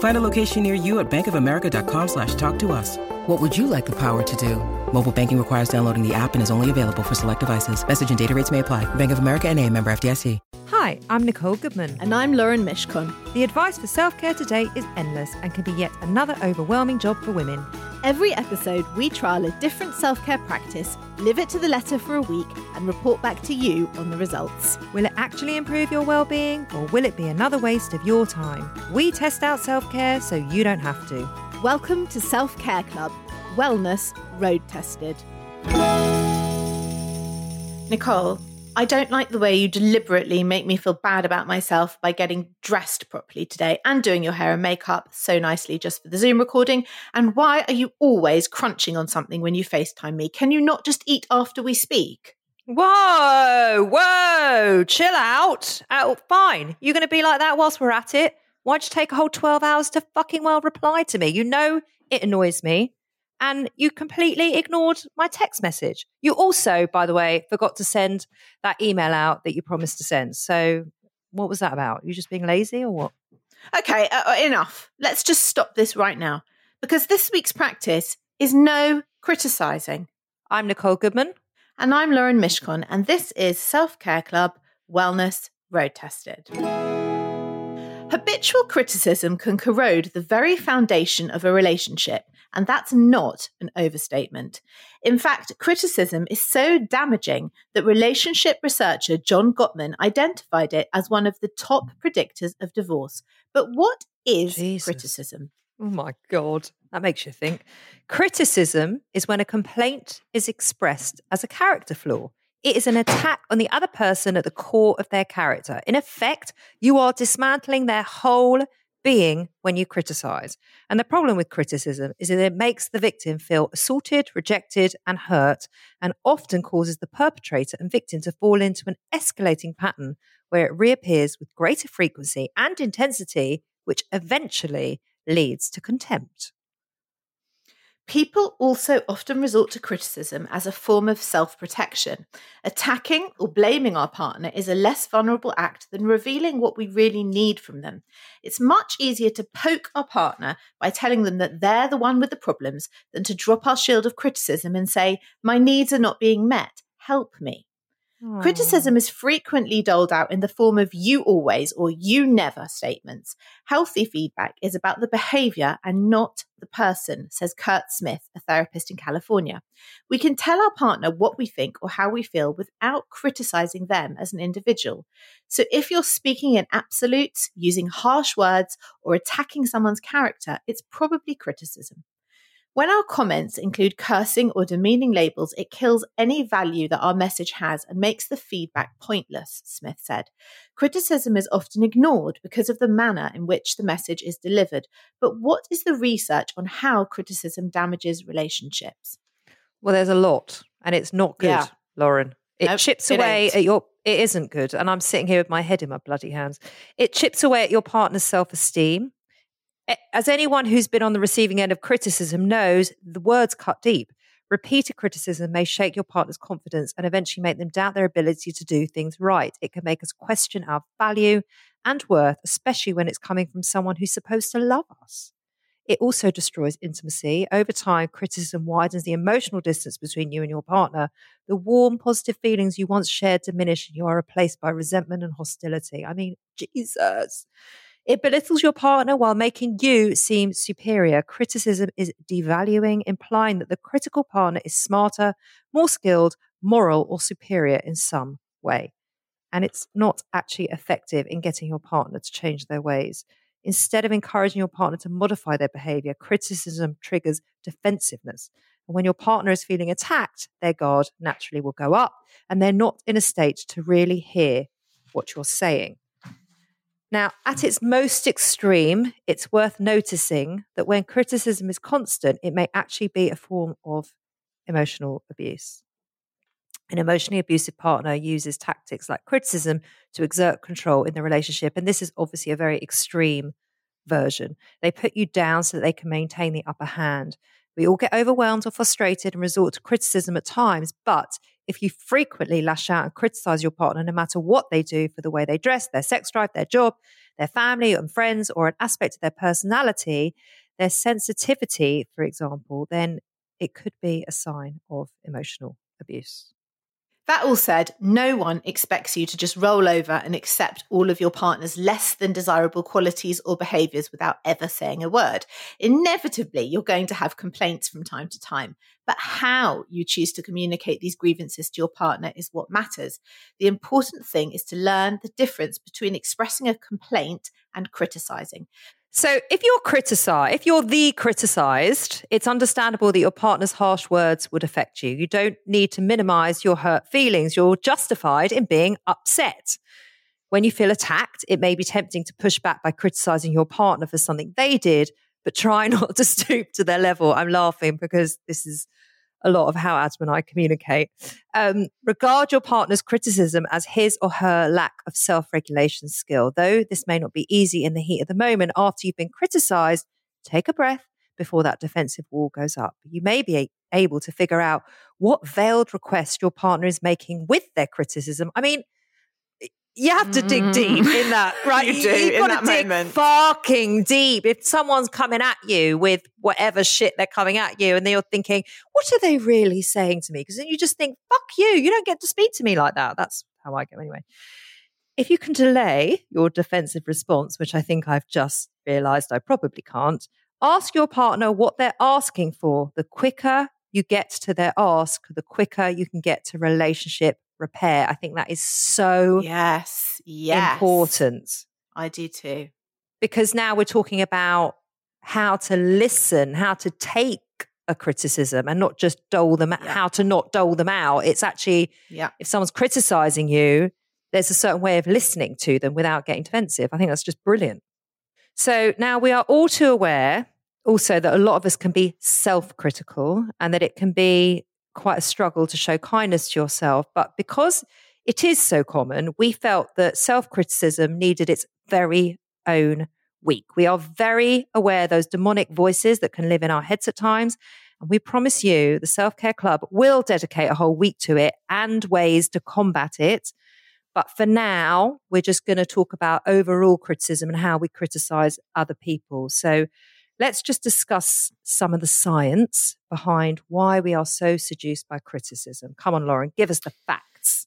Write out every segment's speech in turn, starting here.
Find a location near you at bankofamerica.com slash talk to us. What would you like the power to do? Mobile banking requires downloading the app and is only available for select devices. Message and data rates may apply. Bank of America and a member FDIC. Hi, I'm Nicole Goodman. And I'm Lauren Mishcon. The advice for self care today is endless and can be yet another overwhelming job for women. Every episode, we trial a different self care practice, live it to the letter for a week, and report back to you on the results. Will it actually improve your well being or will it be another waste of your time? We test out self care so you don't have to. Welcome to Self Care Club Wellness Road Tested. Nicole, I don't like the way you deliberately make me feel bad about myself by getting dressed properly today and doing your hair and makeup so nicely just for the Zoom recording. And why are you always crunching on something when you FaceTime me? Can you not just eat after we speak? Whoa, whoa, chill out. Oh, fine. You're going to be like that whilst we're at it? Why'd you take a whole 12 hours to fucking well reply to me? You know it annoys me and you completely ignored my text message. You also, by the way, forgot to send that email out that you promised to send. So, what was that about? You just being lazy or what? Okay, uh, uh, enough. Let's just stop this right now because this week's practice is no criticizing. I'm Nicole Goodman. And I'm Lauren Mishcon, and this is Self Care Club Wellness Road Tested. Habitual criticism can corrode the very foundation of a relationship and that's not an overstatement. In fact, criticism is so damaging that relationship researcher John Gottman identified it as one of the top predictors of divorce. But what is Jesus. criticism? Oh my God, that makes you think. Criticism is when a complaint is expressed as a character flaw. It is an attack on the other person at the core of their character. In effect, you are dismantling their whole being when you criticize. And the problem with criticism is that it makes the victim feel assaulted, rejected, and hurt, and often causes the perpetrator and victim to fall into an escalating pattern where it reappears with greater frequency and intensity, which eventually leads to contempt. People also often resort to criticism as a form of self protection. Attacking or blaming our partner is a less vulnerable act than revealing what we really need from them. It's much easier to poke our partner by telling them that they're the one with the problems than to drop our shield of criticism and say, My needs are not being met. Help me. Criticism is frequently doled out in the form of you always or you never statements. Healthy feedback is about the behavior and not the person, says Kurt Smith, a therapist in California. We can tell our partner what we think or how we feel without criticizing them as an individual. So if you're speaking in absolutes, using harsh words, or attacking someone's character, it's probably criticism. When our comments include cursing or demeaning labels, it kills any value that our message has and makes the feedback pointless, Smith said. Criticism is often ignored because of the manner in which the message is delivered. But what is the research on how criticism damages relationships? Well, there's a lot, and it's not good, yeah. Lauren. It nope, chips away at your. It isn't good, and I'm sitting here with my head in my bloody hands. It chips away at your partner's self esteem as anyone who's been on the receiving end of criticism knows, the words cut deep. Repeated criticism may shake your partner's confidence and eventually make them doubt their ability to do things right. It can make us question our value and worth, especially when it's coming from someone who's supposed to love us. It also destroys intimacy. Over time, criticism widens the emotional distance between you and your partner. The warm, positive feelings you once shared diminish and you are replaced by resentment and hostility. I mean, Jesus. It belittles your partner while making you seem superior. Criticism is devaluing, implying that the critical partner is smarter, more skilled, moral, or superior in some way. and it's not actually effective in getting your partner to change their ways. Instead of encouraging your partner to modify their behavior, criticism triggers defensiveness. And when your partner is feeling attacked, their guard naturally will go up and they're not in a state to really hear what you're saying. Now, at its most extreme, it's worth noticing that when criticism is constant, it may actually be a form of emotional abuse. An emotionally abusive partner uses tactics like criticism to exert control in the relationship. And this is obviously a very extreme version. They put you down so that they can maintain the upper hand. We all get overwhelmed or frustrated and resort to criticism at times, but if you frequently lash out and criticize your partner, no matter what they do for the way they dress, their sex drive, their job, their family and friends, or an aspect of their personality, their sensitivity, for example, then it could be a sign of emotional abuse. That all said, no one expects you to just roll over and accept all of your partner's less than desirable qualities or behaviors without ever saying a word. Inevitably, you're going to have complaints from time to time, but how you choose to communicate these grievances to your partner is what matters. The important thing is to learn the difference between expressing a complaint and criticizing. So, if you're criticized, if you're the criticized, it's understandable that your partner's harsh words would affect you. You don't need to minimize your hurt feelings. You're justified in being upset. When you feel attacked, it may be tempting to push back by criticizing your partner for something they did, but try not to stoop to their level. I'm laughing because this is a lot of how Adam and I communicate. Um, regard your partner's criticism as his or her lack of self regulation skill. Though this may not be easy in the heat of the moment after you've been criticized, take a breath before that defensive wall goes up. You may be able to figure out what veiled request your partner is making with their criticism. I mean, you have to dig deep in mm. that, right? you do You've in that dig moment. Fucking deep. If someone's coming at you with whatever shit they're coming at you, and you're thinking, "What are they really saying to me?" Because then you just think, "Fuck you! You don't get to speak to me like that." That's how I go anyway. If you can delay your defensive response, which I think I've just realised I probably can't, ask your partner what they're asking for. The quicker you get to their ask, the quicker you can get to relationship repair. I think that is so yes, yes. important. I do too. Because now we're talking about how to listen, how to take a criticism and not just dole them yeah. how to not dole them out. It's actually yeah. if someone's criticizing you, there's a certain way of listening to them without getting defensive. I think that's just brilliant. So now we are all too aware also that a lot of us can be self critical and that it can be quite a struggle to show kindness to yourself. But because it is so common, we felt that self criticism needed its very own week. We are very aware those demonic voices that can live in our heads at times. And we promise you, the Self Care Club will dedicate a whole week to it and ways to combat it. But for now, we're just going to talk about overall criticism and how we criticize other people. So Let's just discuss some of the science behind why we are so seduced by criticism. Come on, Lauren, give us the facts.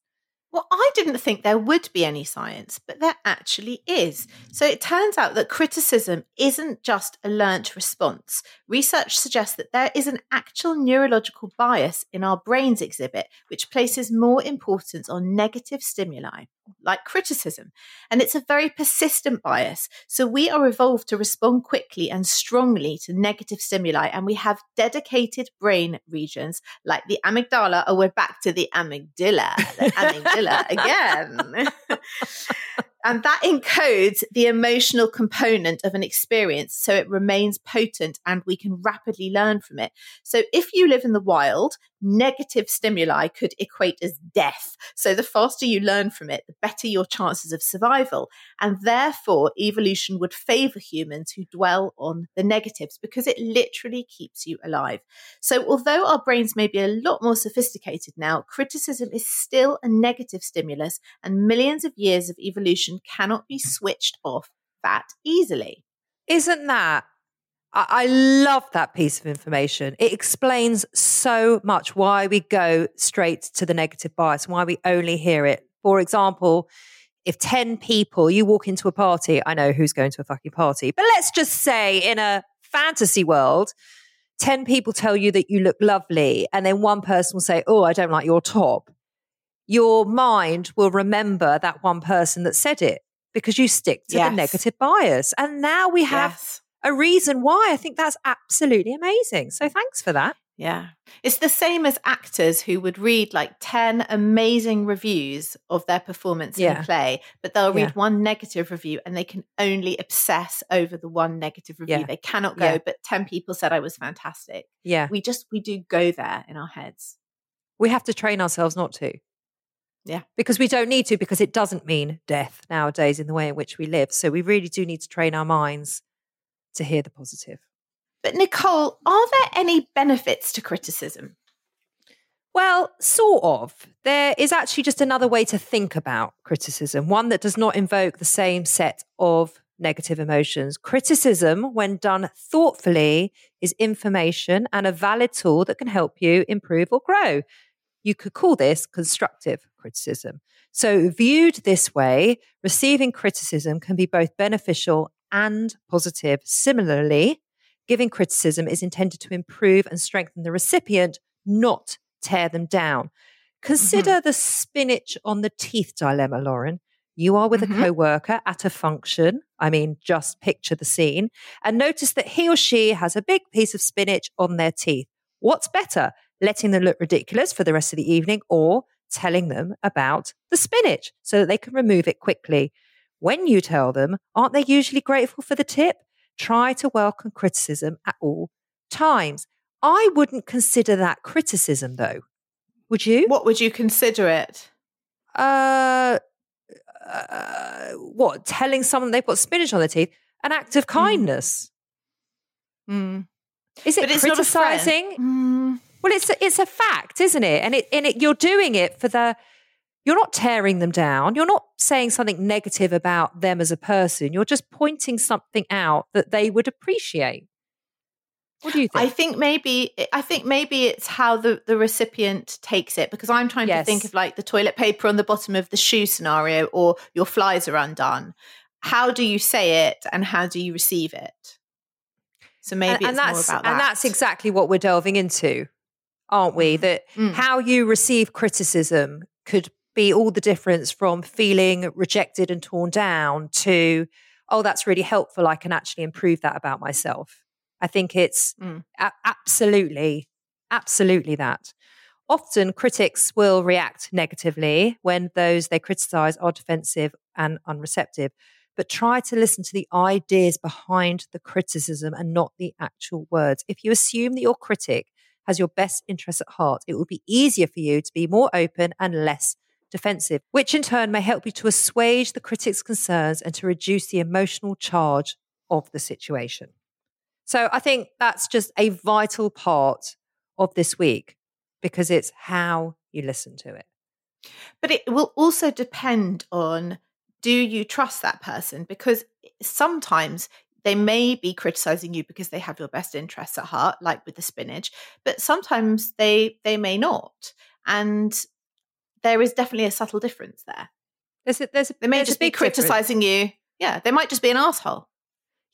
Well, I didn't think there would be any science, but there actually is. So it turns out that criticism isn't just a learnt response. Research suggests that there is an actual neurological bias in our brains exhibit, which places more importance on negative stimuli like criticism. And it's a very persistent bias. So we are evolved to respond quickly and strongly to negative stimuli. And we have dedicated brain regions like the amygdala. Oh, we're back to the amygdala, the amygdala again. And that encodes the emotional component of an experience so it remains potent and we can rapidly learn from it. So if you live in the wild, negative stimuli could equate as death. So the faster you learn from it, the better your chances of survival. And therefore, evolution would favor humans who dwell on the negatives because it literally keeps you alive. So although our brains may be a lot more sophisticated now, criticism is still a negative stimulus and millions of years of evolution cannot be switched off that easily. Isn't that? I love that piece of information. It explains so much why we go straight to the negative bias, why we only hear it. For example, if 10 people, you walk into a party, I know who's going to a fucking party, but let's just say in a fantasy world, 10 people tell you that you look lovely, and then one person will say, Oh, I don't like your top your mind will remember that one person that said it because you stick to yes. the negative bias. And now we have yes. A reason why. I think that's absolutely amazing. So thanks for that. Yeah. It's the same as actors who would read like 10 amazing reviews of their performance yeah. in play, but they'll read yeah. one negative review and they can only obsess over the one negative review. Yeah. They cannot go, but 10 people said I was fantastic. Yeah. We just, we do go there in our heads. We have to train ourselves not to. Yeah. Because we don't need to, because it doesn't mean death nowadays in the way in which we live. So we really do need to train our minds to hear the positive. But, Nicole, are there any benefits to criticism? Well, sort of. There is actually just another way to think about criticism, one that does not invoke the same set of negative emotions. Criticism, when done thoughtfully, is information and a valid tool that can help you improve or grow. You could call this constructive criticism. So, viewed this way, receiving criticism can be both beneficial and positive. Similarly, giving criticism is intended to improve and strengthen the recipient, not tear them down. Consider mm-hmm. the spinach on the teeth dilemma, Lauren. You are with mm-hmm. a coworker at a function. I mean, just picture the scene and notice that he or she has a big piece of spinach on their teeth. What's better, letting them look ridiculous for the rest of the evening or telling them about the spinach so that they can remove it quickly? When you tell them, aren't they usually grateful for the tip? Try to welcome criticism at all times. I wouldn't consider that criticism, though. Would you? What would you consider it? Uh, uh, what? Telling someone they've got spinach on their teeth? An act of hmm. kindness. Mm. Is it criticizing? Mm. Well, it's a, it's a fact, isn't it? And it and it, you're doing it for the you're not tearing them down. You're not saying something negative about them as a person. You're just pointing something out that they would appreciate. What do you think? I think maybe I think maybe it's how the, the recipient takes it because I'm trying yes. to think of like the toilet paper on the bottom of the shoe scenario or your flies are undone. How do you say it and how do you receive it? So maybe and, and that's, more about that. And that's exactly what we're delving into, aren't we? Mm. That mm. how you receive criticism could be all the difference from feeling rejected and torn down to, oh, that's really helpful. I can actually improve that about myself. I think it's mm. a- absolutely, absolutely that. Often critics will react negatively when those they criticize are defensive and unreceptive, but try to listen to the ideas behind the criticism and not the actual words. If you assume that your critic has your best interests at heart, it will be easier for you to be more open and less defensive, which in turn may help you to assuage the critic's concerns and to reduce the emotional charge of the situation. So I think that's just a vital part of this week because it's how you listen to it. But it will also depend on do you trust that person? Because sometimes they may be criticizing you because they have your best interests at heart, like with the spinach, but sometimes they they may not. And there is definitely a subtle difference there. There's a, there's a, they may just be criticizing difference. you. Yeah, they might just be an asshole.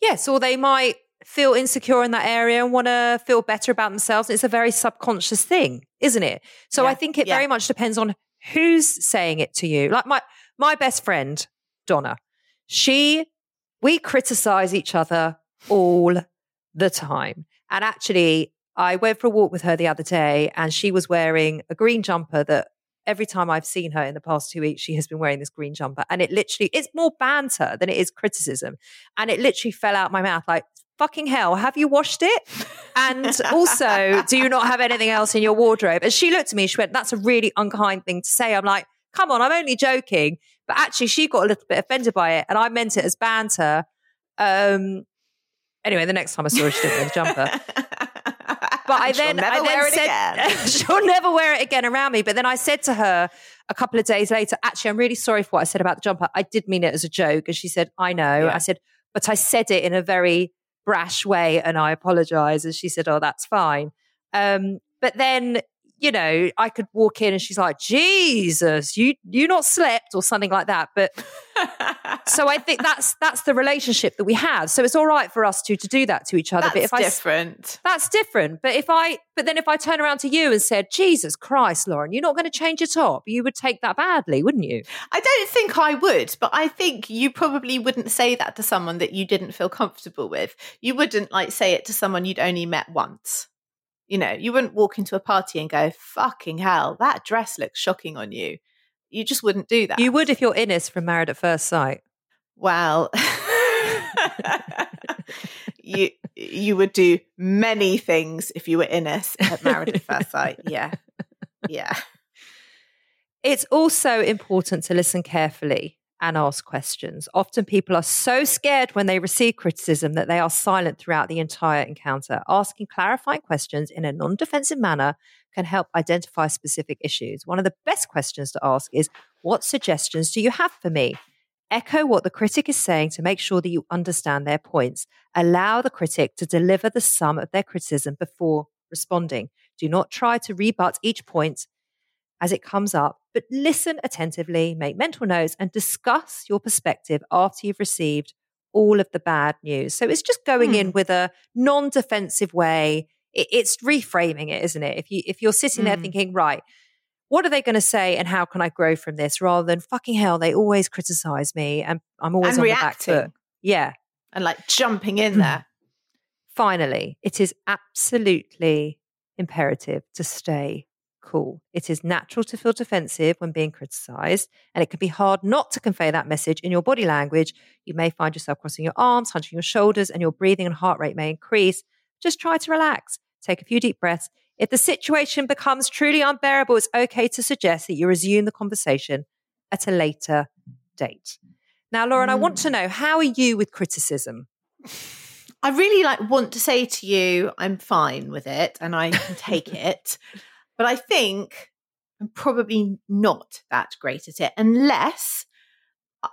Yes, or they might feel insecure in that area and want to feel better about themselves. It's a very subconscious thing, isn't it? So yeah, I think it yeah. very much depends on who's saying it to you. Like my my best friend Donna, she we criticize each other all the time. And actually, I went for a walk with her the other day and she was wearing a green jumper that every time I've seen her in the past two weeks, she has been wearing this green jumper. And it literally, it's more banter than it is criticism. And it literally fell out my mouth like, fucking hell, have you washed it? And also, do you not have anything else in your wardrobe? And she looked at me, she went, that's a really unkind thing to say. I'm like, come on, I'm only joking. But actually, she got a little bit offended by it. And I meant it as banter. Um, anyway, the next time I saw her, she didn't wear the jumper. But I then, I then said, she'll never wear it again around me. But then I said to her a couple of days later, actually, I'm really sorry for what I said about the jumper. I did mean it as a joke. And she said, I know. Yeah. I said, but I said it in a very brash way and I apologize. And she said, oh, that's fine. Um, but then, you know, I could walk in and she's like, Jesus, you you not slept or something like that. But so I think that's that's the relationship that we have. So it's all right for us two to do that to each other. That's but if different. I that's different. But if I but then if I turn around to you and said, Jesus Christ, Lauren, you're not going to change your top, you would take that badly, wouldn't you? I don't think I would, but I think you probably wouldn't say that to someone that you didn't feel comfortable with. You wouldn't like say it to someone you'd only met once. You know, you wouldn't walk into a party and go, fucking hell, that dress looks shocking on you. You just wouldn't do that. You would if you're Ines from Married at First Sight. Well, you you would do many things if you were Ines at Married at First Sight. Yeah. Yeah. It's also important to listen carefully and ask questions. Often people are so scared when they receive criticism that they are silent throughout the entire encounter. Asking clarifying questions in a non defensive manner can help identify specific issues. One of the best questions to ask is What suggestions do you have for me? Echo what the critic is saying to make sure that you understand their points. Allow the critic to deliver the sum of their criticism before responding. Do not try to rebut each point as it comes up, but listen attentively, make mental notes, and discuss your perspective after you've received all of the bad news. So it's just going hmm. in with a non-defensive way. it's reframing it, isn't it? If you if you're sitting there hmm. thinking, right, what are they going to say, and how can I grow from this, rather than fucking hell, they always criticize me, and I'm always and on reacting. the back foot. Yeah, and like jumping in hmm. there. Finally, it is absolutely imperative to stay cool. It is natural to feel defensive when being criticized, and it can be hard not to convey that message in your body language. You may find yourself crossing your arms, hunching your shoulders, and your breathing and heart rate may increase. Just try to relax. Take a few deep breaths. If the situation becomes truly unbearable, it's okay to suggest that you resume the conversation at a later date. Now, Lauren, mm. I want to mm. know how are you with criticism? I really like want to say to you, I'm fine with it and I can take it. But I think I'm probably not that great at it unless uh,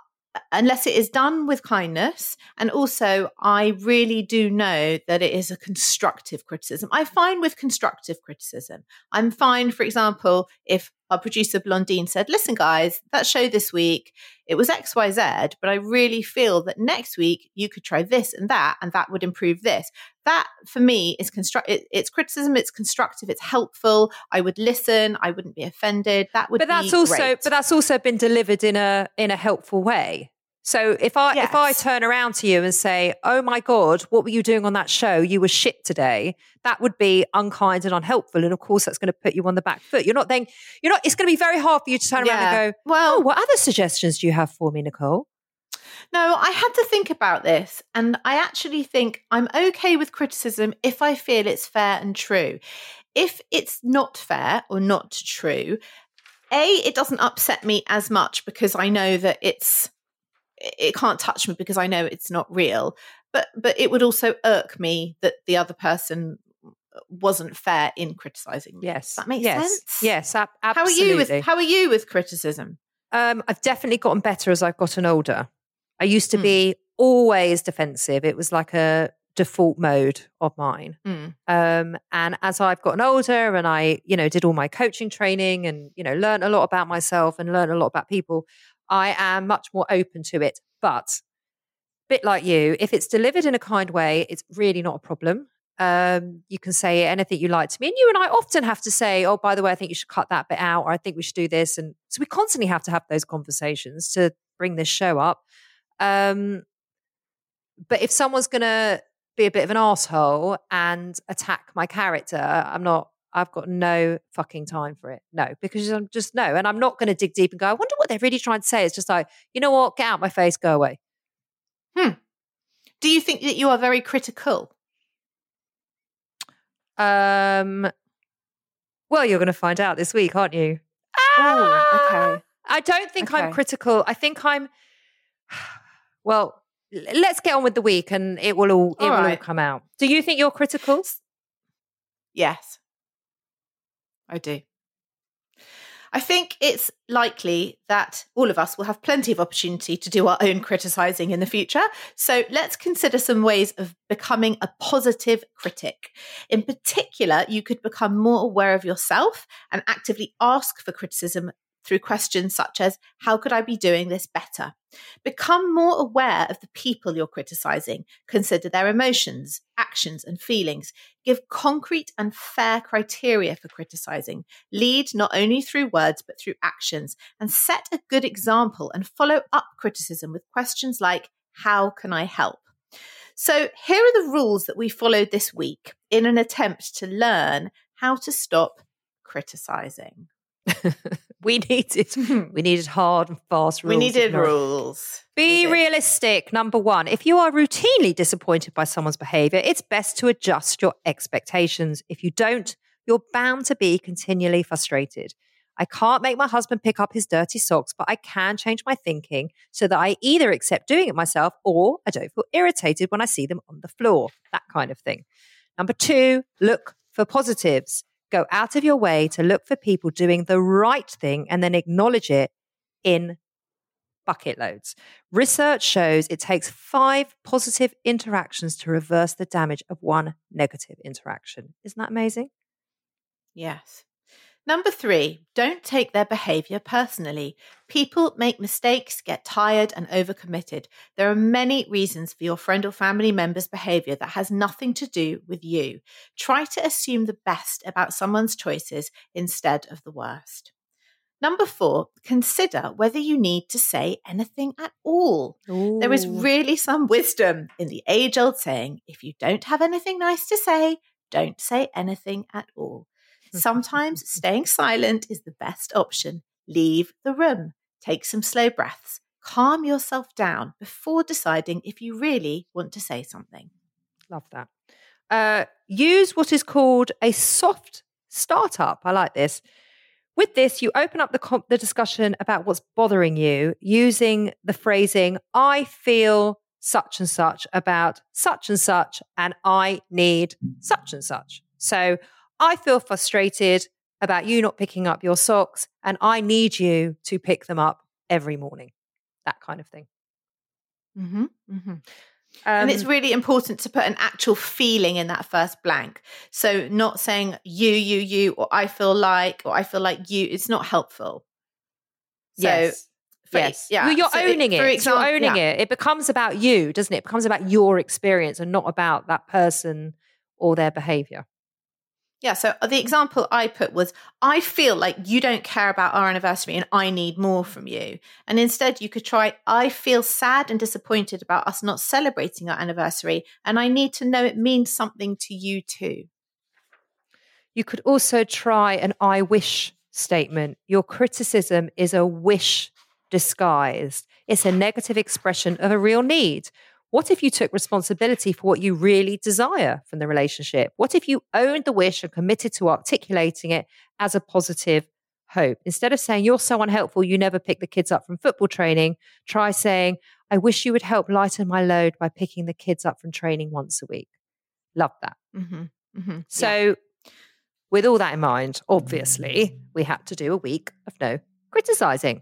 unless it is done with kindness. And also i really do know that it is a constructive criticism. I find with constructive criticism. I'm fine for example if our producer Blondine said, listen, guys, that show this week, it was XYZ, but I really feel that next week you could try this and that, and that would improve this. That for me is construct. It, it's criticism. It's constructive. It's helpful. I would listen. I wouldn't be offended. That would. But that's also. Great. But that's also been delivered in a in a helpful way. So if I yes. if I turn around to you and say, "Oh my god, what were you doing on that show? You were shit today." That would be unkind and unhelpful, and of course, that's going to put you on the back foot. You're not then you're not. It's going to be very hard for you to turn yeah. around and go, "Well, oh, what other suggestions do you have for me, Nicole?" No, I had to think about this, and I actually think I'm okay with criticism if I feel it's fair and true. If it's not fair or not true, a it doesn't upset me as much because I know that it's it can't touch me because I know it's not real. But but it would also irk me that the other person wasn't fair in criticizing me. Yes, that makes yes. sense. Yes, ab- How are you with How are you with criticism? Um, I've definitely gotten better as I've gotten older. I used to mm. be always defensive. It was like a default mode of mine. Mm. Um, and as I've gotten older and I, you know, did all my coaching training and, you know, learned a lot about myself and learned a lot about people, I am much more open to it. But a bit like you, if it's delivered in a kind way, it's really not a problem. Um, you can say anything you like to me. And you and I often have to say, oh, by the way, I think you should cut that bit out, or I think we should do this. And so we constantly have to have those conversations to bring this show up. Um, but if someone's going to be a bit of an asshole and attack my character, I'm not I've got no fucking time for it. No, because I'm just no. And I'm not going to dig deep and go, I wonder what they're really trying to say. It's just like, you know what? Get out my face, go away. Hmm. Do you think that you are very critical? Um, well, you're going to find out this week, aren't you? Oh, okay. I don't think okay. I'm critical. I think I'm, well, let's get on with the week and it will all, it all will right. all come out. Do you think you're critical? Yes. I do. I think it's likely that all of us will have plenty of opportunity to do our own criticising in the future. So let's consider some ways of becoming a positive critic. In particular, you could become more aware of yourself and actively ask for criticism through questions such as, How could I be doing this better? Become more aware of the people you're criticizing. Consider their emotions, actions, and feelings. Give concrete and fair criteria for criticizing. Lead not only through words, but through actions. And set a good example and follow up criticism with questions like, How can I help? So, here are the rules that we followed this week in an attempt to learn how to stop criticizing. we needed hmm. we needed hard and fast rules. We needed rules. Be realistic. Number one, if you are routinely disappointed by someone's behavior, it's best to adjust your expectations. If you don't, you're bound to be continually frustrated. I can't make my husband pick up his dirty socks, but I can change my thinking so that I either accept doing it myself or I don't feel irritated when I see them on the floor. That kind of thing. Number two, look for positives. Go out of your way to look for people doing the right thing and then acknowledge it in bucket loads. Research shows it takes five positive interactions to reverse the damage of one negative interaction. Isn't that amazing? Yes. Number three, don't take their behavior personally. People make mistakes, get tired, and overcommitted. There are many reasons for your friend or family member's behavior that has nothing to do with you. Try to assume the best about someone's choices instead of the worst. Number four, consider whether you need to say anything at all. Ooh. There is really some wisdom in the age old saying if you don't have anything nice to say, don't say anything at all. Sometimes staying silent is the best option. Leave the room, take some slow breaths, calm yourself down before deciding if you really want to say something. Love that. Uh, use what is called a soft startup. I like this. With this, you open up the, the discussion about what's bothering you using the phrasing, I feel such and such about such and such, and I need such and such. So I feel frustrated about you not picking up your socks, and I need you to pick them up every morning. That kind of thing. Mm-hmm, mm-hmm. Um, and it's really important to put an actual feeling in that first blank. So, not saying you, you, you, or I feel like, or I feel like you, it's not helpful. So, yes. For, yes. Yeah. Well, you're so owning it. it. Example, you're owning yeah. it. It becomes about you, doesn't it? It becomes about your experience and not about that person or their behavior. Yeah, so uh, the example I put was I feel like you don't care about our anniversary and I need more from you. And instead, you could try I feel sad and disappointed about us not celebrating our anniversary and I need to know it means something to you too. You could also try an I wish statement. Your criticism is a wish disguised, it's a negative expression of a real need. What if you took responsibility for what you really desire from the relationship? What if you owned the wish and committed to articulating it as a positive hope? Instead of saying, You're so unhelpful, you never pick the kids up from football training, try saying, I wish you would help lighten my load by picking the kids up from training once a week. Love that. Mm-hmm. Mm-hmm. So, yeah. with all that in mind, obviously, we had to do a week of no criticizing.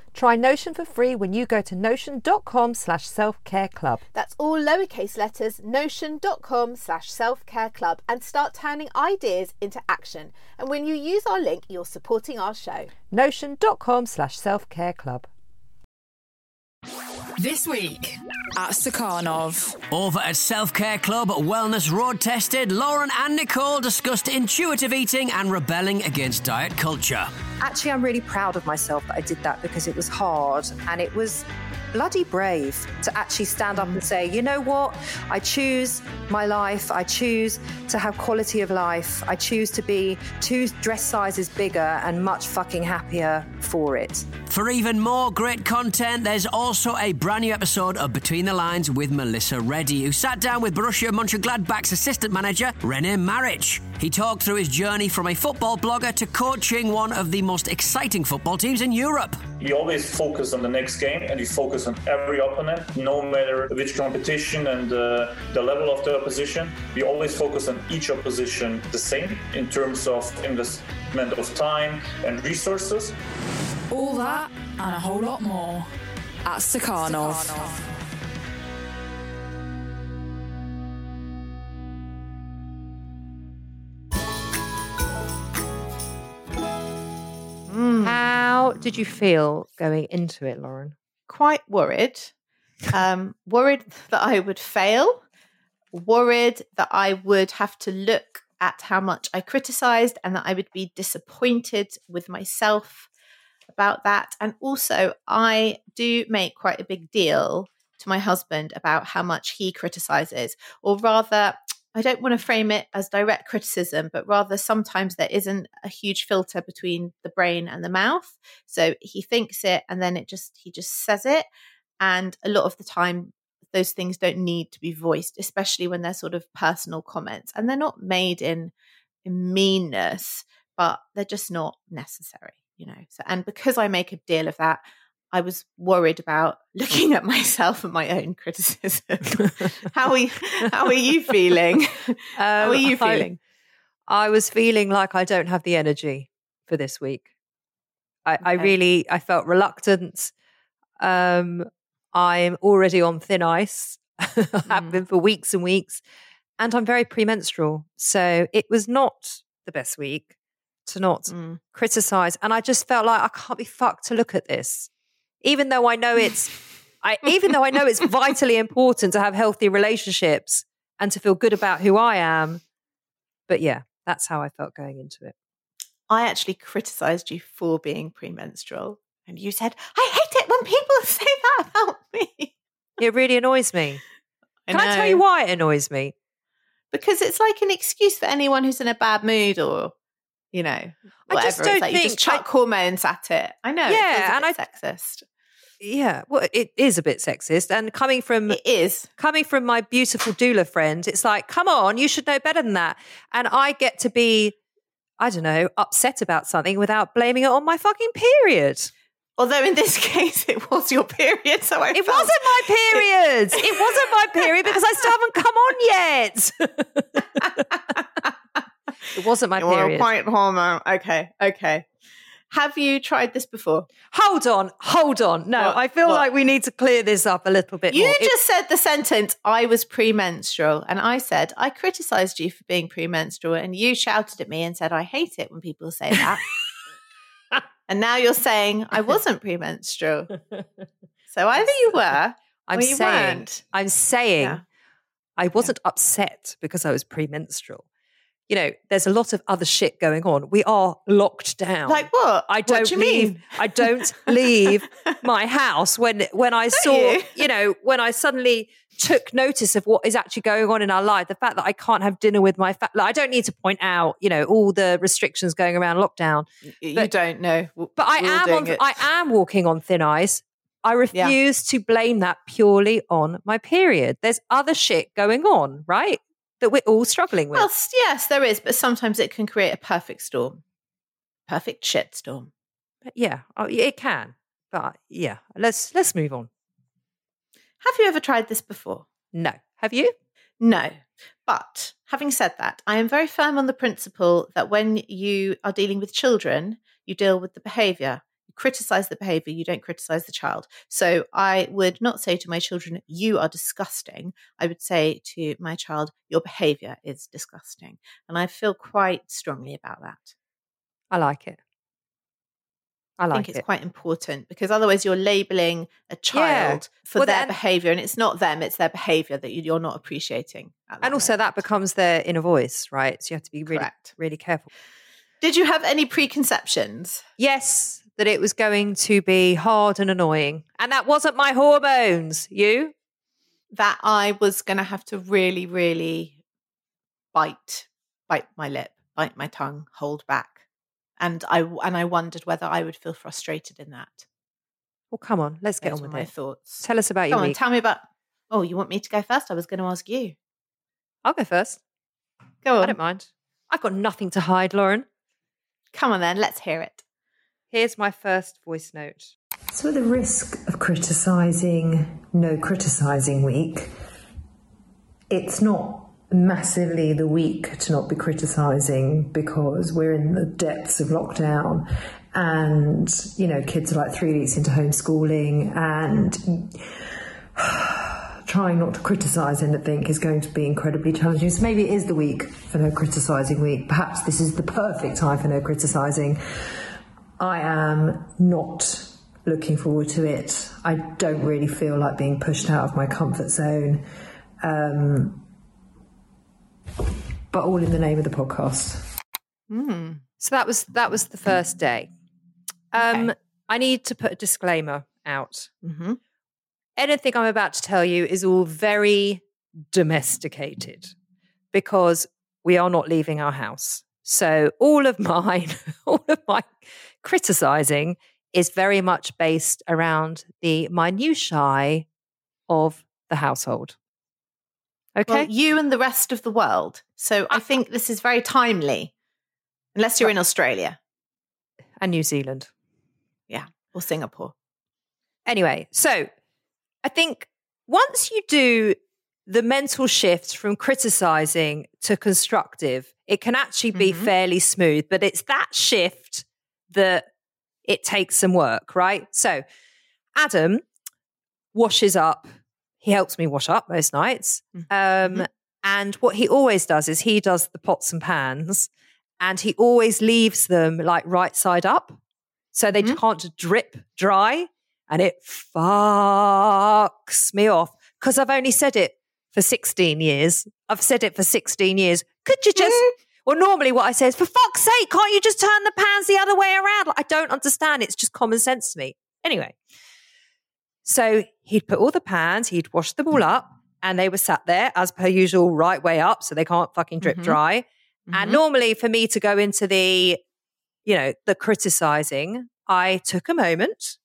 Try Notion for free when you go to notion.com slash self-care club. That's all lowercase letters, notion.com slash self-care club and start turning ideas into action. And when you use our link, you're supporting our show. Notion.com slash self-care club. This week at Stakhanov. Over at Self Care Club, Wellness Road Tested, Lauren and Nicole discussed intuitive eating and rebelling against diet culture. Actually, I'm really proud of myself that I did that because it was hard and it was bloody brave to actually stand up and say, you know what? I choose my life. I choose to have quality of life. I choose to be two dress sizes bigger and much fucking happier for it. For even more great content, there's also a brand new episode of Between the Lines with Melissa Reddy, who sat down with Borussia Mönchengladbach's assistant manager, Rene Maric. He talked through his journey from a football blogger to coaching one of the most exciting football teams in Europe. You always focus on the next game and you focus on every opponent, no matter which competition and uh, the level of the opposition. You always focus on each opposition the same in terms of investment of time and resources. All that and a whole lot more at Stakhanov. Mm. How did you feel going into it, Lauren? Quite worried. Um, worried that I would fail, worried that I would have to look at how much I criticized and that I would be disappointed with myself about that. And also, I do make quite a big deal to my husband about how much he criticizes, or rather, I don't want to frame it as direct criticism, but rather sometimes there isn't a huge filter between the brain and the mouth. So he thinks it and then it just, he just says it. And a lot of the time, those things don't need to be voiced, especially when they're sort of personal comments and they're not made in, in meanness, but they're just not necessary, you know. So, and because I make a deal of that, I was worried about looking at myself and my own criticism. how are you, how are you feeling? Um, how are you feeling? I, I, was feeling like I don't have the energy for this week. I, okay. I really I felt reluctant. Um, I'm already on thin ice. I have been for weeks and weeks, and I'm very premenstrual. So it was not the best week to not mm. criticize. And I just felt like I can't be fucked to look at this even though I know it's, I, even though I know it's vitally important to have healthy relationships and to feel good about who I am. But yeah, that's how I felt going into it. I actually criticized you for being premenstrual. And you said, I hate it when people say that about me. It really annoys me. I Can I tell you why it annoys me? Because it's like an excuse for anyone who's in a bad mood or you know, whatever. I just don't it's like think, you just chuck I, hormones at it. I know. Yeah, and I sexist yeah well it is a bit sexist and coming from it is coming from my beautiful doula friend it's like come on you should know better than that and i get to be i don't know upset about something without blaming it on my fucking period Although in this case it was your period, so I it wasn't my period. it wasn't my period because I still haven't come on yet. it wasn't my period. Point hormone. Uh, okay, okay. Have you tried this before? Hold on, hold on. No, what? I feel what? like we need to clear this up a little bit you more. just said the sentence, I was premenstrual. And I said, I criticized you for being premenstrual. And you shouted at me and said, I hate it when people say that. and now you're saying I wasn't premenstrual. So either you were I'm you saying, weren't. I'm saying yeah. I wasn't yeah. upset because I was premenstrual you know, there's a lot of other shit going on. We are locked down. Like what? I don't what do leave. Mean? I don't leave my house when when I saw, you? you know, when I suddenly took notice of what is actually going on in our life. The fact that I can't have dinner with my family. Like, I don't need to point out, you know, all the restrictions going around lockdown. You but, don't know. But I am on. It. I am walking on thin ice. I refuse yeah. to blame that purely on my period. There's other shit going on, right? That we're all struggling with. Well, yes, there is, but sometimes it can create a perfect storm, perfect shit storm. But yeah, oh, it can. But yeah, let's let's move on. Have you ever tried this before? No. Have you? No. But having said that, I am very firm on the principle that when you are dealing with children, you deal with the behavior criticize the behavior, you don't criticize the child. So I would not say to my children, you are disgusting. I would say to my child, your behavior is disgusting. And I feel quite strongly about that. I like it. I, like think it's it. quite important because otherwise you're labeling a child yeah. for well, their then, behavior and it's not them, it's their behavior that you're not appreciating. And also that becomes their inner voice, right? So you have to be really, Correct. really careful. Did you have any preconceptions? Yes, that it was going to be hard and annoying. And that wasn't my hormones. You? That I was going to have to really, really bite, bite my lip, bite my tongue, hold back. And I and I wondered whether I would feel frustrated in that. Well, come on, let's get Those on with my it. thoughts. Tell us about Come your on, week. tell me about. Oh, you want me to go first? I was going to ask you. I'll go first. Go on. I don't mind. I've got nothing to hide, Lauren. Come on then, let's hear it. Here's my first voice note. So, at the risk of criticising no criticising week, it's not massively the week to not be criticising because we're in the depths of lockdown and, you know, kids are like three weeks into homeschooling and trying not to criticise anything is going to be incredibly challenging. So maybe it is the week for no criticising week. Perhaps this is the perfect time for no criticising. I am not looking forward to it. I don't really feel like being pushed out of my comfort zone. Um, but all in the name of the podcast. Mm. So that was that was the first day. Um, Okay. I need to put a disclaimer out. hmm Anything I'm about to tell you is all very domesticated because we are not leaving our house. So all of mine, all of my criticizing is very much based around the minutiae of the household. Okay. Well, you and the rest of the world. So I think this is very timely, unless you're in Australia and New Zealand. Yeah. Or Singapore. Anyway, so I think once you do the mental shift from criticizing to constructive, it can actually be Mhm. fairly smooth, but it's that shift that it takes some work, right? So Adam washes up. He helps me wash up most nights. Um, Mhm. And what he always does is he does the pots and pans and he always leaves them like right side up. So they Mhm. can't drip dry and it fucks me off because I've only said it for 16 years. I've said it for 16 years. Could you just, well, normally what I say is, for fuck's sake, can't you just turn the pans the other way around? Like, I don't understand. It's just common sense to me. Anyway, so he'd put all the pans, he'd wash them all up, and they were sat there as per usual, right way up, so they can't fucking drip Mhm. dry. And Mhm. normally for me to go into the, you know, the criticizing, I took a moment.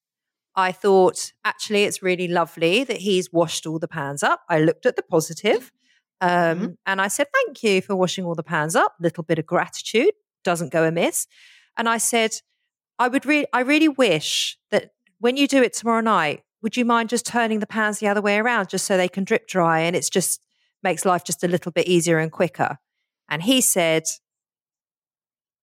I thought, actually, it's really lovely that he's washed all the pans up. I looked at the positive, um, Mhm. and I said, thank you for washing all the pans up. Little bit of gratitude doesn't go amiss. And I said, I would really, I really wish that when you do it tomorrow night, would you mind just turning the pans the other way around just so they can drip dry and it's just makes life just a little bit easier and quicker? And he said,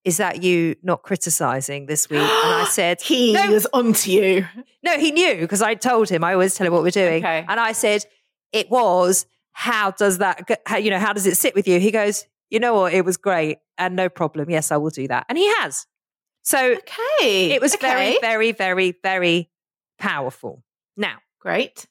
Is that you not criticizing this week? And I said, he no. was onto you. No, he knew because I told him. I always tell him what we're doing. Okay. And I said, It was, how does that, go- how, you know, how does it sit with you? He goes, You know what? It was great and no problem. Yes, I will do that. And he has. So Okay. it was very, Okay. very, very, very powerful. Now, great.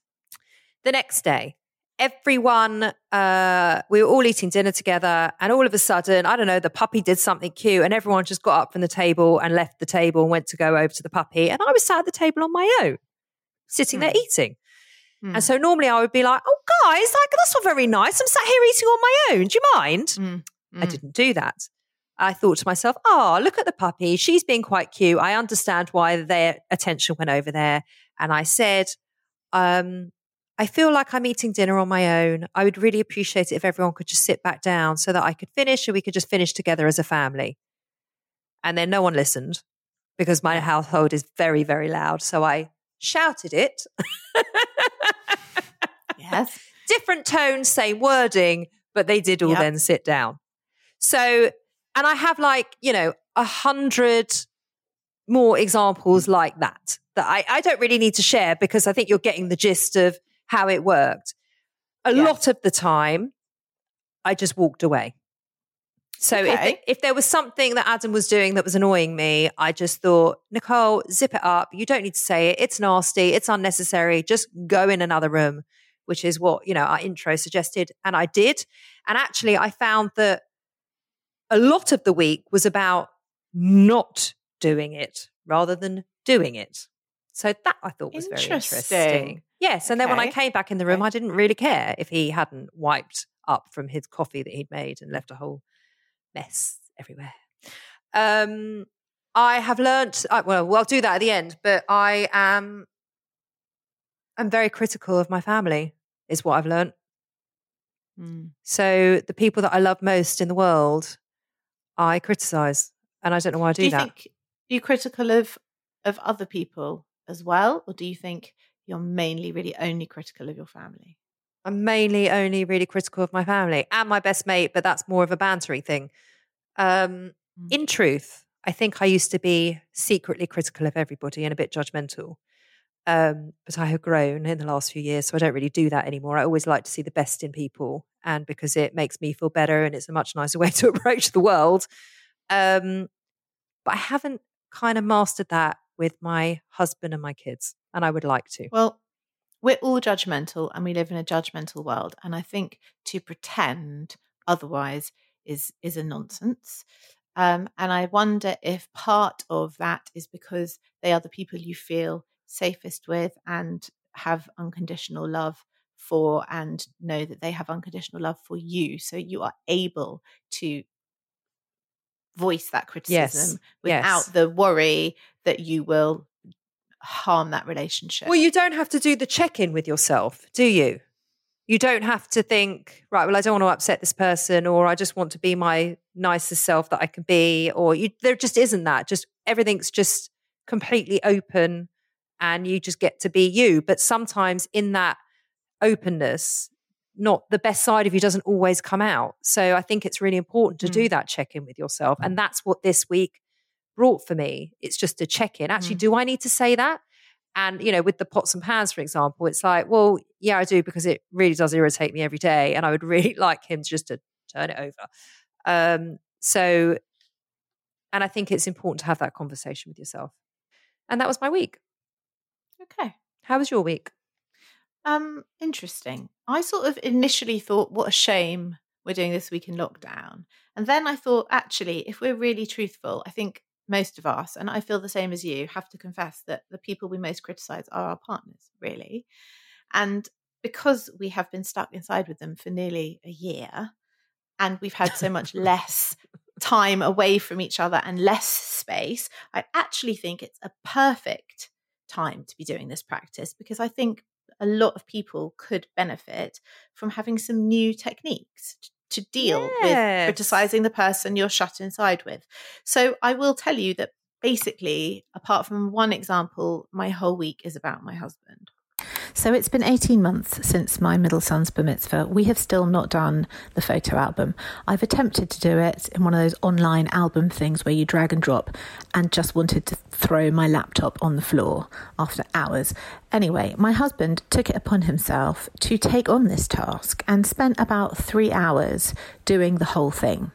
the next day, everyone, uh, we were all eating dinner together, and all of a sudden, I don't know, the puppy did something cute, and everyone just got up from the table and left the table and went to go over to the puppy. And I was sat at the table on my own, sitting there eating. Hmm. And so normally I would be like, oh, guys, like, that's not very nice. I'm sat here eating on my own. Do you mind? Mm. I didn't do that. I thought to myself, oh, look at the puppy. She's being quite cute. I understand why their attention went over there. And I said, um, I feel like I'm eating dinner on my own. I would really appreciate it if everyone could just sit back down so that I could finish and we could just finish together as a family. And then no one listened because my household is very, very loud. So I shouted it. Yes. different tones, same wording, but they did all Yep. then sit down. So, and I have like, you know, a hundred more examples like that that I, I don't really need to share because I think you're getting the gist of how it worked. A Yeah. lot of the time, I just walked away. So Okay. if, if there was something that Adam was doing that was annoying me, I just thought, Nicole, zip it up. You don't need to say it. It's nasty. It's unnecessary. Just go in another room, which is what, you know, our intro suggested. And I did. And actually, I found that a lot of the week was about not doing it rather than doing it. So that I thought was very interesting. Yes. And okay. then when I came back in the room. I didn't really care if he hadn't wiped up from his coffee that he'd made and left a whole mess everywhere. Um, I have learnt, uh, well, we'll do that at the end, but I am, I'm very critical of my family, is what I've learnt. Mm. So the people that I love most in the world, I criticize, and I don't know why I do, that. do that. Think, are you critical of of other people as well, or do you think you're mainly really only critical of your family? I'm mainly only really critical of my family and my best mate, but that's more of a bantering thing. Um, mm. In truth, I think I used to be secretly critical of everybody and a bit judgmental. Um, but I have grown in the last few years, so I don't really do that anymore. I always like to see the best in people, and because it makes me feel better and it's a much nicer way to approach the world. Um, but I haven't kind of mastered that with my husband and my kids, and I would like to. Well, we're all judgmental and we live in a judgmental world. And I think to pretend otherwise is is a nonsense. Um, and I wonder if part of that is because they are the people you feel safest with and have unconditional love for and know that they have unconditional love for you. So you are able to voice that criticism yes. without yes. the worry that you will harm that relationship. Well, you don't have to do the check in with yourself, do you? You don't have to think, right, well, I don't want to upset this person, or I just want to be my nicest self that I can be, or you, there just isn't that. Just everything's just completely open and you just get to be you. But sometimes in that openness, not the best side of you doesn't always come out. So I think it's really important to mm. do that check in with yourself. And that's what this week brought for me. It's just a check in. Actually, mm. do I need to say that? And, you know, with the pots and pans, for example, it's like, well, yeah, I do because it really does irritate me every day. And I would really like him just to turn it over. Um, so, and I think it's important to have that conversation with yourself. And that was my week. Okay. How was your week? Um, interesting. I sort of initially thought, what a shame we're doing this week in lockdown. And then I thought, actually, if we're really truthful, I think most of us, and I feel the same as you, have to confess that the people we most criticize are our partners, really. And because we have been stuck inside with them for nearly a year, and we've had so much less time away from each other and less space, I actually think it's a perfect time to be doing this practice because I think a lot of people could benefit from having some new techniques to deal yes. with criticizing the person you're shut inside with. So I will tell you that basically, apart from one example, my whole week is about my husband. So it's been 18 months since my middle son's bar mitzvah. We have still not done the photo album. I've attempted to do it in one of those online album things where you drag and drop and just wanted to throw my laptop on the floor after hours. Anyway, my husband took it upon himself to take on this task and spent about three hours doing the whole thing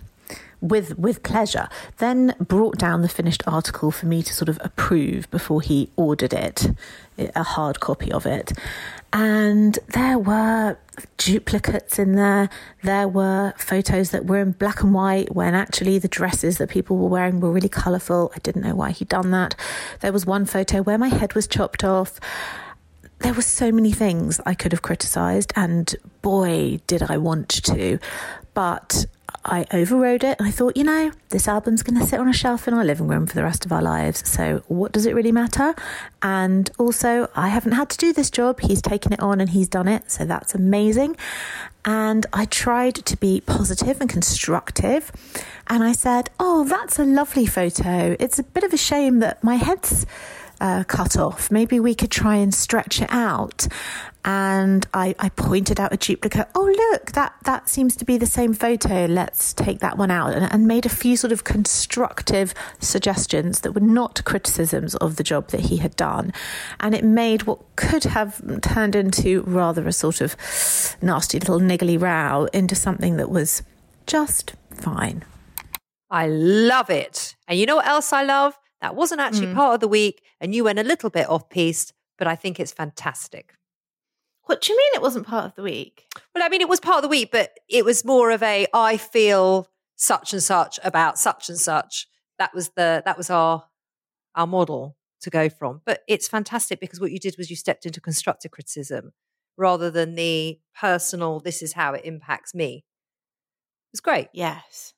with with pleasure. Then brought down the finished article for me to sort of approve before he ordered it, a hard copy of it. And there were duplicates in there. There were photos that were in black and white when actually the dresses that people were wearing were really colourful. I didn't know why he'd done that. There was one photo where my head was chopped off there were so many things I could have criticised, and boy, did I want to. But I overrode it I thought, you know, this album's going to sit on a shelf in our living room for the rest of our lives. So, what does it really matter? And also, I haven't had to do this job. He's taken it on and he's done it. So, that's amazing. And I tried to be positive and constructive. And I said, oh, that's a lovely photo. It's a bit of a shame that my head's uh, cut off. Maybe we could try and stretch it out. And I, I pointed out a duplicate. Oh, look, that, that seems to be the same photo. Let's take that one out. And, and made a few sort of constructive suggestions that were not criticisms of the job that he had done. And it made what could have turned into rather a sort of nasty little niggly row into something that was just fine. I love it. And you know what else I love? That wasn't actually mm. part of the week, and you went a little bit off piece, but I think it's fantastic. What do you mean it wasn't part of the week? Well, I mean, it was part of the week, but it was more of a I feel such and such about such and such. that was the that was our our model to go from. But it's fantastic because what you did was you stepped into constructive criticism rather than the personal, this is how it impacts me. It's great. Yes.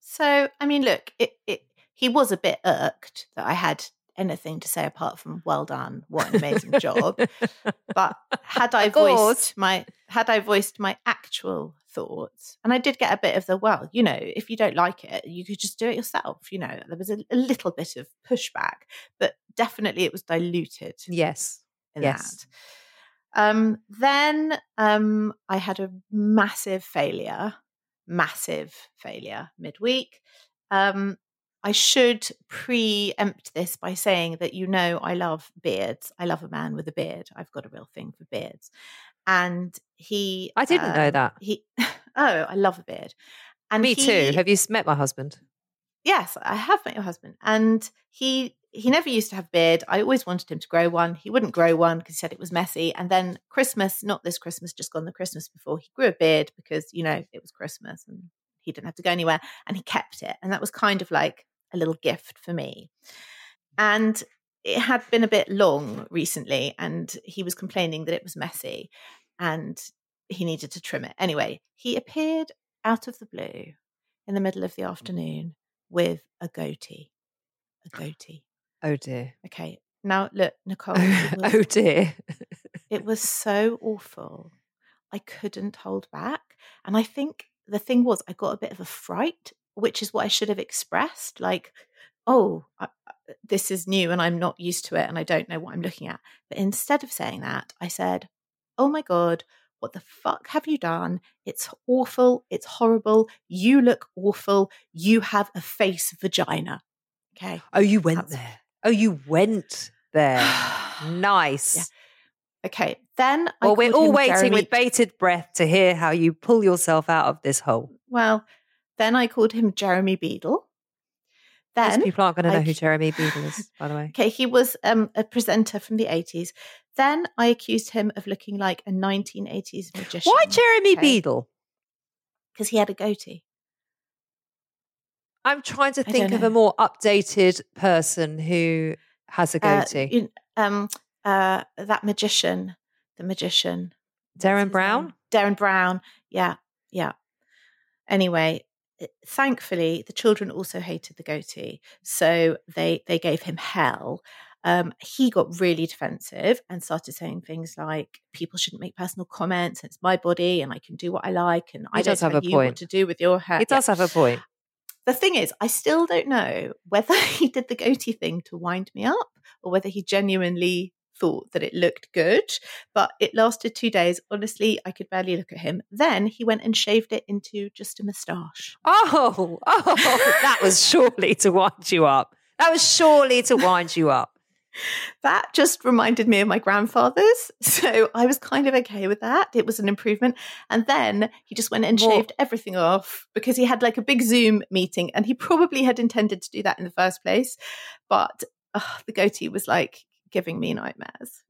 So, I mean, look, it, it, he was a bit irked that I had anything to say apart from well done, what an amazing job. But had I voiced my had I voiced my actual thoughts, and I did get a bit of the well, you know, if you don't like it, you could just do it yourself. You know, there was a, a little bit of pushback, but definitely it was diluted. Yes. yes. Um, then um, I had a massive failure, massive failure midweek. Um, I should preempt this by saying that you know I love beards. I love a man with a beard. I've got a real thing for beards. And he I didn't um, know that. He oh, I love a beard. And Me he, too. Have you met my husband? Yes, I have met your husband. And he he never used to have a beard. I always wanted him to grow one. He wouldn't grow one because he said it was messy. And then Christmas, not this Christmas, just gone the Christmas before, he grew a beard because, you know, it was Christmas and he didn't have to go anywhere and he kept it. And that was kind of like a little gift for me. And it had been a bit long recently, and he was complaining that it was messy and he needed to trim it. Anyway, he appeared out of the blue in the middle of the mm. afternoon with a goatee. A goatee. Oh dear. Okay. Now look, Nicole. Was, oh dear. it was so awful. I couldn't hold back. And I think the thing was, I got a bit of a fright which is what I should have expressed. Like, oh, I, this is new and I'm not used to it and I don't know what I'm looking at. But instead of saying that, I said, oh my God, what the fuck have you done? It's awful. It's horrible. You look awful. You have a face vagina. Okay. Oh, you went That's... there. Oh, you went there. nice. Yeah. Okay. Then well, we're all waiting Jeremy... with bated breath to hear how you pull yourself out of this hole. Well, then I called him Jeremy Beadle. Then people aren't going to know I, who Jeremy Beadle is, by the way. Okay, he was um, a presenter from the 80s. Then I accused him of looking like a 1980s magician. Why Jeremy okay? Beadle? Because he had a goatee. I'm trying to think of a more updated person who has a uh, goatee. Uh, um, uh, that magician, the magician. Derren Brown? Derren Brown. Yeah, yeah. Anyway, thankfully, the children also hated the goatee, so they they gave him hell. Um, he got really defensive and started saying things like, "People shouldn't make personal comments. It's my body, and I can do what I like, and I don't have a point. to do with your hair." He does yeah. have a point. The thing is, I still don't know whether he did the goatee thing to wind me up or whether he genuinely thought that it looked good, but it lasted two days. Honestly, I could barely look at him. Then he went and shaved it into just a moustache. Oh, oh, that was surely to wind you up. That was surely to wind you up. That just reminded me of my grandfather's. So I was kind of okay with that. It was an improvement. And then he just went and shaved everything off because he had like a big Zoom meeting and he probably had intended to do that in the first place. But uh, the goatee was like, giving me nightmares.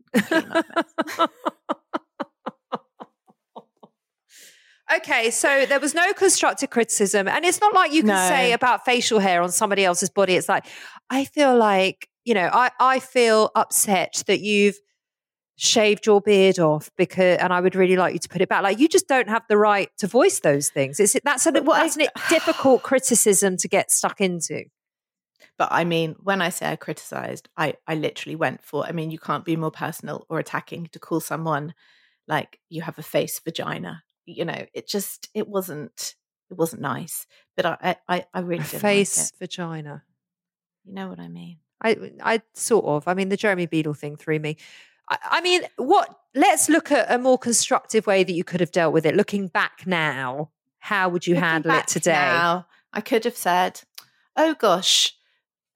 okay, so there was no constructive criticism. And it's not like you can no. say about facial hair on somebody else's body. It's like, I feel like, you know, I, I feel upset that you've shaved your beard off because and I would really like you to put it back. Like you just don't have the right to voice those things. It's that's a that's I, a difficult criticism to get stuck into. But I mean, when I say I criticized, I, I literally went for, I mean, you can't be more personal or attacking to call someone like you have a face vagina. You know, it just, it wasn't, it wasn't nice. But I, I, I really did face like vagina. You know what I mean? I, I sort of. I mean, the Jeremy Beadle thing threw me. I, I mean, what? Let's look at a more constructive way that you could have dealt with it. Looking back now, how would you Looking handle it today? Now, I could have said, "Oh gosh,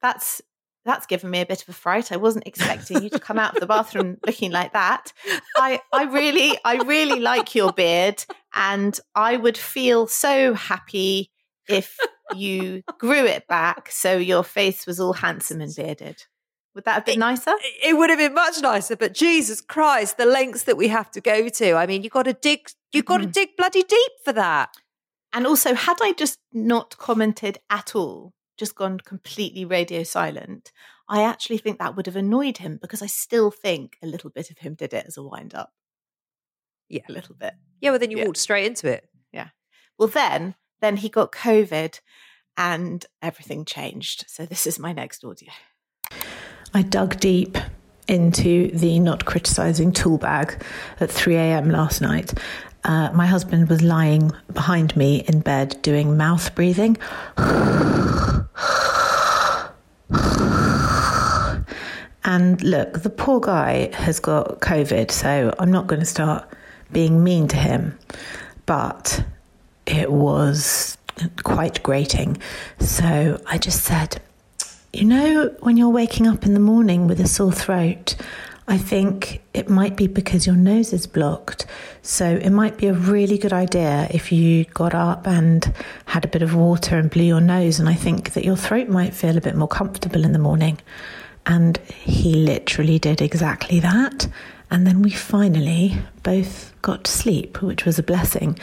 that's that's given me a bit of a fright. I wasn't expecting you to come out of the bathroom looking like that. I, I really, I really like your beard, and I would feel so happy if you grew it back so your face was all handsome and bearded. Would that have been nicer? It would have been much nicer, but Jesus Christ, the lengths that we have to go to. I mean, you got to dig, you got to mm-hmm. dig bloody deep for that. And also, had I just not commented at all, just gone completely radio silent, I actually think that would have annoyed him because I still think a little bit of him did it as a wind up. Yeah. A little bit. Yeah, well then you Yeah. walked straight into it. Yeah. Well then then he got COVID and everything changed. So this is my next audio. I dug deep into the not criticizing tool bag at 3 a.m. last night. Uh, my husband was lying behind me in bed doing mouth breathing. And look, the poor guy has got COVID, so I'm not going to start being mean to him. But it was quite grating. So I just said, you know, when you're waking up in the morning with a sore throat, I think it might be because your nose is blocked. So it might be a really good idea if you got up and had a bit of water and blew your nose. And I think that your throat might feel a bit more comfortable in the morning. And he literally did exactly that. And then we finally both got to sleep, which was a blessing.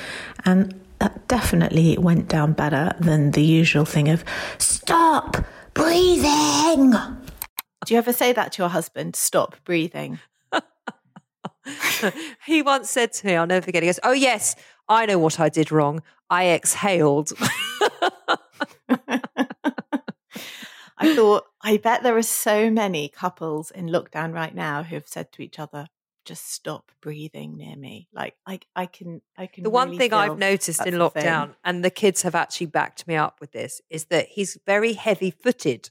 And that definitely went down better than the usual thing of stop breathing. Do you ever say that to your husband? Stop breathing. he once said to me, I'll never forget, he goes, Oh, yes, I know what I did wrong. I exhaled. I thought, I bet there are so many couples in lockdown right now who have said to each other, just stop breathing near me. Like I, I can, I can. the one really thing I've noticed in the thing. lockdown, and the kids have actually backed me up with this, is that he's very heavy footed.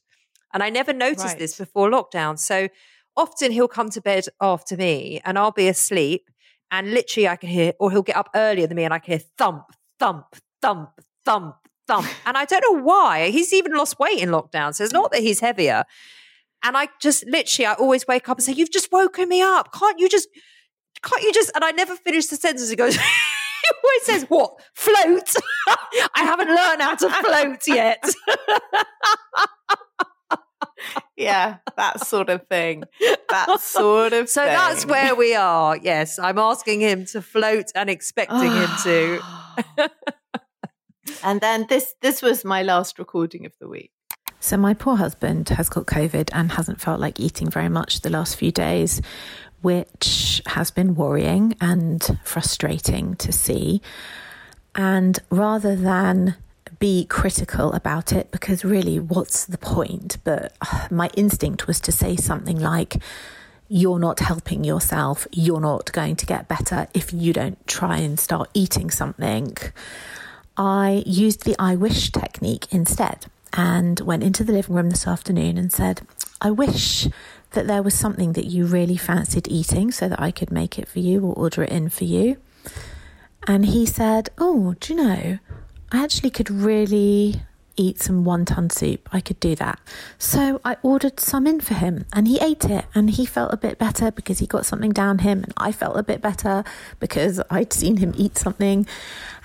And I never noticed this before lockdown. So often he'll come to bed after me and I'll be asleep. And literally, I can hear, or he'll get up earlier than me and I can hear thump, thump, thump, thump, thump. And I don't know why. He's even lost weight in lockdown. So it's not that he's heavier. And I just literally, I always wake up and say, You've just woken me up. Can't you just, can't you just, and I never finish the sentence. He goes, He always says, What? Float? I haven't learned how to float yet. Yeah, that sort of thing. That sort of. So that's where we are. Yes, I'm asking him to float and expecting him to. and then this this was my last recording of the week. So, my poor husband has got COVID and hasn't felt like eating very much the last few days, which has been worrying and frustrating to see. And rather than be critical about it, because really, what's the point? But uh, my instinct was to say something like, you're not helping yourself. You're not going to get better if you don't try and start eating something. I used the I wish technique instead and went into the living room this afternoon and said, I wish that there was something that you really fancied eating so that I could make it for you or order it in for you. And he said, Oh, do you know, I actually could really eat some wonton soup. I could do that. So I ordered some in for him and he ate it and he felt a bit better because he got something down him and I felt a bit better because I'd seen him eat something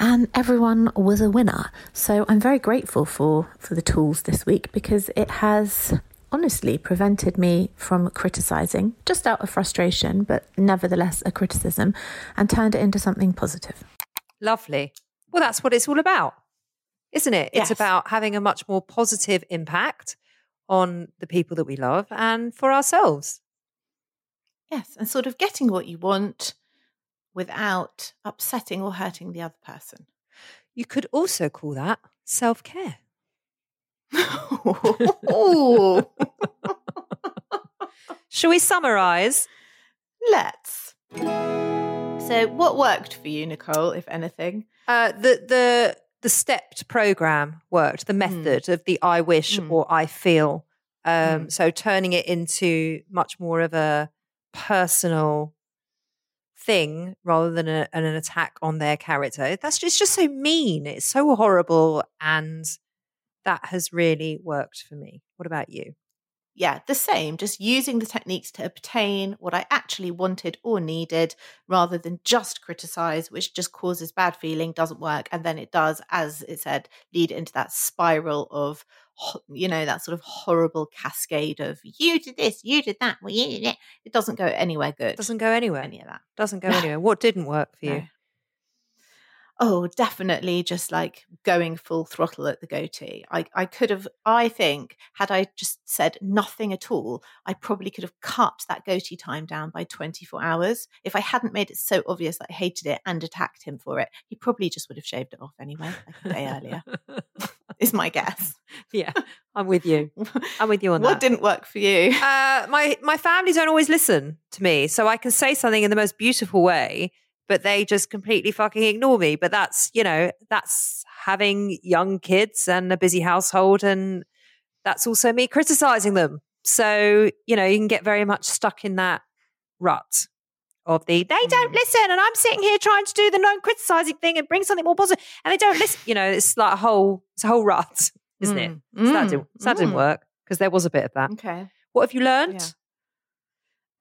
and everyone was a winner. So I'm very grateful for for the tools this week because it has honestly prevented me from criticizing just out of frustration but nevertheless a criticism and turned it into something positive. Lovely. Well, that's what it's all about, isn't it? It's Yes. about having a much more positive impact on the people that we love and for ourselves. Yes, and sort of getting what you want without upsetting or hurting the other person. You could also call that self care. Shall we summarize? let's. So, what worked for you, Nicole, if anything? Uh, the the the stepped program worked. The method of the I wish Mm. or I feel. Um, Mm. So turning it into much more of a personal thing rather than a, an attack on their character. That's just, it's just so mean. It's so horrible, and that has really worked for me. What about you? Yeah, the same, just using the techniques to obtain what I actually wanted or needed rather than just criticize, which just causes bad feeling, doesn't work. And then it does, as it said, lead into that spiral of, you know, that sort of horrible cascade of you did this, you did that, well, you did it. It doesn't go anywhere good. Doesn't go anywhere. any of that. Doesn't go No. anywhere. What didn't work for you? Oh, definitely just like going full throttle at the goatee. I, I could have, I think, had I just said nothing at all, I probably could have cut that goatee time down by 24 hours. If I hadn't made it so obvious that I hated it and attacked him for it, he probably just would have shaved it off anyway, like a day earlier, is my guess. Yeah, I'm with you. I'm with you on what that. What didn't work for you? Uh, my, my family don't always listen to me. So I can say something in the most beautiful way but they just completely fucking ignore me. But that's, you know, that's having young kids and a busy household. And that's also me criticizing them. So, you know, you can get very much stuck in that rut of the they don't mm. listen and I'm sitting here trying to do the non criticizing thing and bring something more positive and they don't listen. You know, it's like a whole it's a whole rut, isn't mm. it? So that, didn't, so that didn't mm. work because there was a bit of that. Okay. What have you learned? Yeah.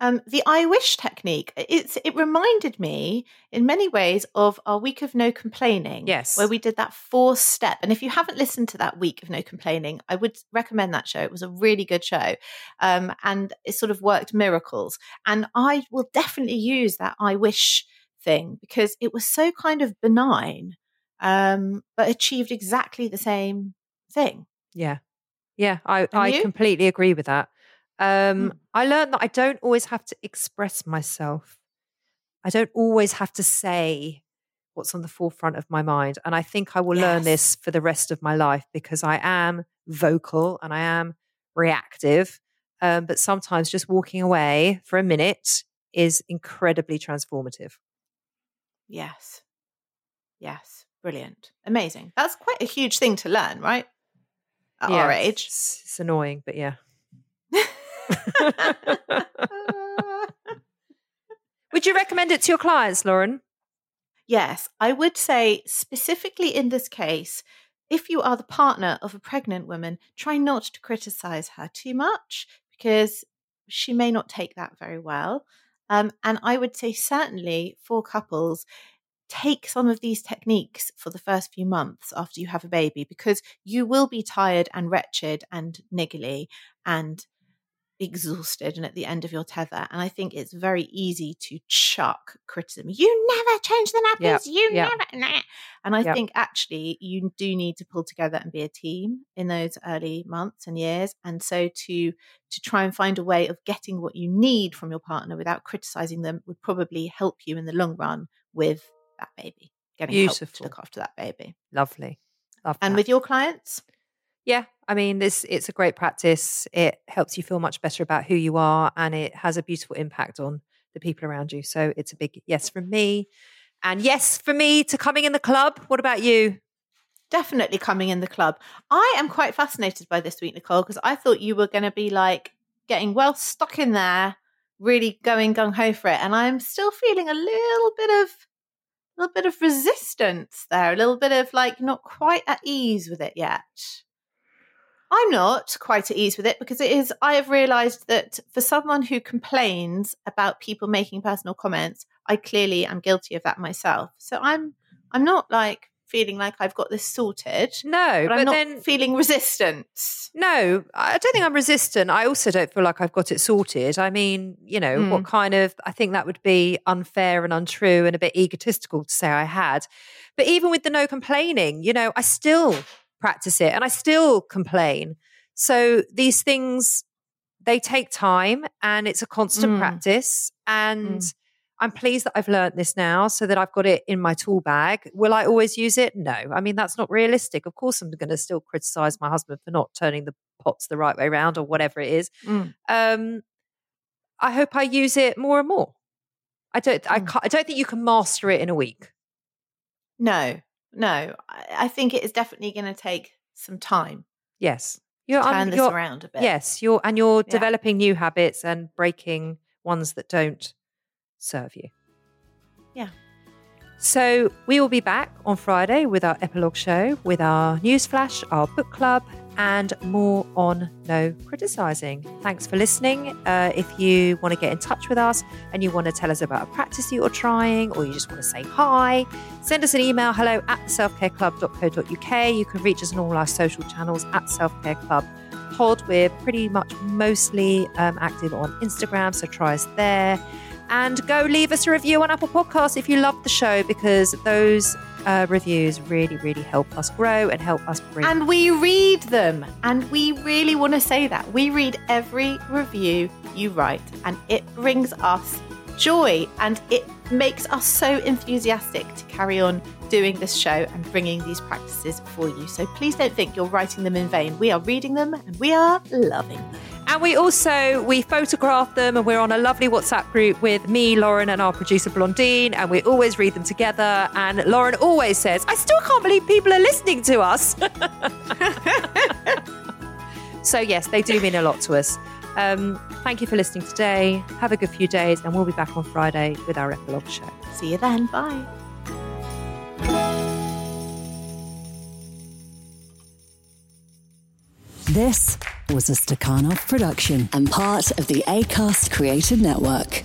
Um, the I wish technique, it's, it reminded me in many ways of our week of no complaining. Yes. Where we did that four step. And if you haven't listened to that week of no complaining, I would recommend that show. It was a really good show. Um, and it sort of worked miracles. And I will definitely use that I wish thing because it was so kind of benign, um, but achieved exactly the same thing. Yeah. Yeah. I, I completely agree with that. Um, mm. I learned that I don't always have to express myself. I don't always have to say what's on the forefront of my mind. And I think I will yes. learn this for the rest of my life because I am vocal and I am reactive. Um, but sometimes just walking away for a minute is incredibly transformative. Yes. Yes. Brilliant. Amazing. That's quite a huge thing to learn, right? At yeah, our age. It's, it's annoying, but yeah. Would you recommend it to your clients, Lauren? Yes, I would say specifically in this case, if you are the partner of a pregnant woman, try not to criticize her too much because she may not take that very well. Um, and I would say, certainly for couples, take some of these techniques for the first few months after you have a baby because you will be tired and wretched and niggly and exhausted and at the end of your tether. And I think it's very easy to chuck criticism. You never change the nappies. Yep. You yep. never. Nah. And I yep. think actually you do need to pull together and be a team in those early months and years. And so to to try and find a way of getting what you need from your partner without criticizing them would probably help you in the long run with that baby. Getting Beautiful. help to look after that baby. Lovely. Love and that. with your clients? Yeah, I mean, this it's a great practice. It helps you feel much better about who you are, and it has a beautiful impact on the people around you. So it's a big yes from me, and yes for me to coming in the club. What about you? Definitely coming in the club. I am quite fascinated by this week, Nicole, because I thought you were going to be like getting well stuck in there, really going gung ho for it, and I'm still feeling a little bit of a little bit of resistance there, a little bit of like not quite at ease with it yet. I'm not quite at ease with it because it is, I have realized that for someone who complains about people making personal comments, I clearly am guilty of that myself. So I'm, I'm not like feeling like I've got this sorted. No, but, I'm not then feeling resistance. No, I don't think I'm resistant. I also don't feel like I've got it sorted. I mean, you know, mm. what kind of I think that would be unfair and untrue and a bit egotistical to say I had. But even with the no complaining, you know, I still practice it and I still complain. So these things, they take time and it's a constant mm. practice. And mm. I'm pleased that I've learned this now so that I've got it in my tool bag. Will I always use it? No. I mean, that's not realistic. Of course, I'm going to still criticize my husband for not turning the pots the right way around or whatever it is. Mm. Um, I hope I use it more and more. I don't. I, mm. I don't think you can master it in a week. No, no, I think it is definitely going to take some time. Yes, you're turn this around a bit. Yes, you're and you're yeah. developing new habits and breaking ones that don't serve you. Yeah. So we will be back on Friday with our epilogue show, with our news flash, our book club, and more on no criticizing. Thanks for listening. Uh, if you want to get in touch with us and you want to tell us about a practice you're trying or you just want to say hi, send us an email hello at selfcareclub.co.uk. You can reach us on all our social channels at Selfcare Club Pod. We're pretty much mostly um, active on Instagram, so try us there. And go leave us a review on Apple Podcasts if you love the show because those uh, reviews really, really help us grow and help us bring. And we read them. And we really want to say that. We read every review you write, and it brings us joy and it makes us so enthusiastic to carry on doing this show and bringing these practices for you. So please don't think you're writing them in vain. We are reading them and we are loving them. And we also we photograph them and we're on a lovely WhatsApp group with me, Lauren, and our producer Blondine, and we always read them together. And Lauren always says, I still can't believe people are listening to us. so yes, they do mean a lot to us. Um, thank you for listening today. Have a good few days, and we'll be back on Friday with our epilogue show. See you then. Bye. This was a Stakhanov production and part of the ACAST Creative Network.